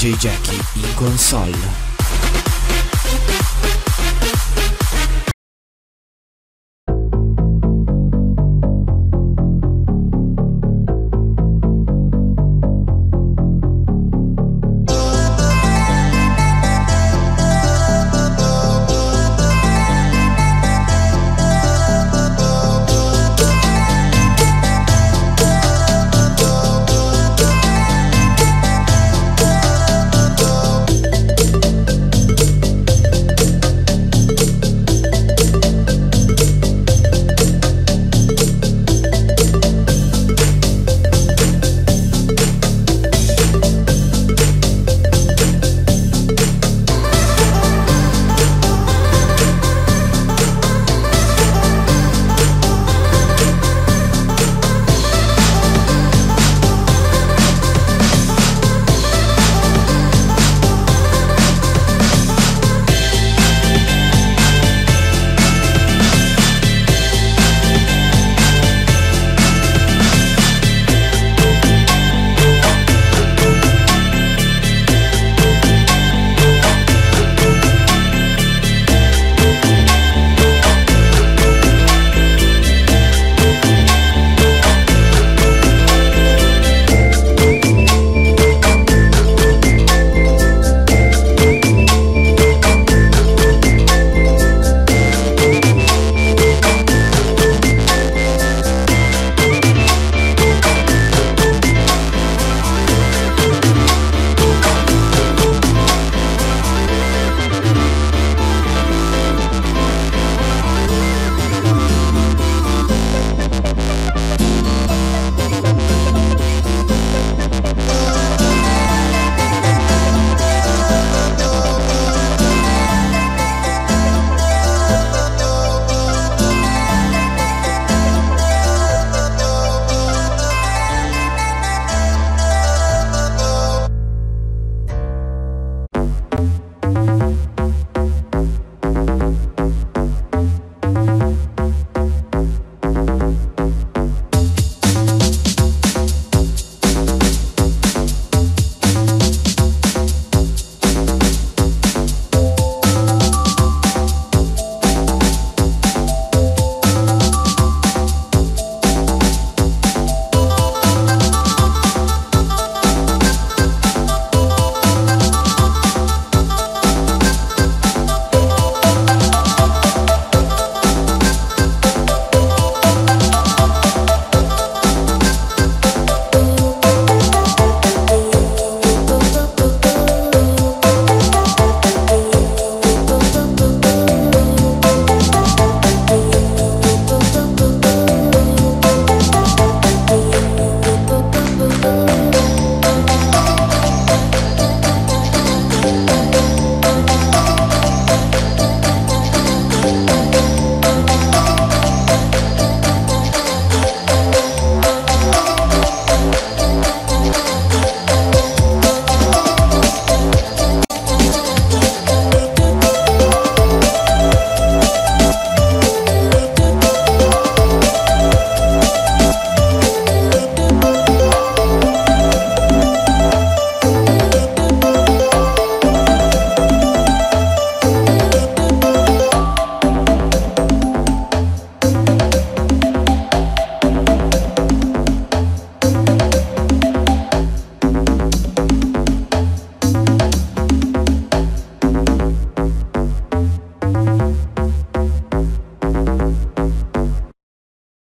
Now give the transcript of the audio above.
DJ Jackie in console.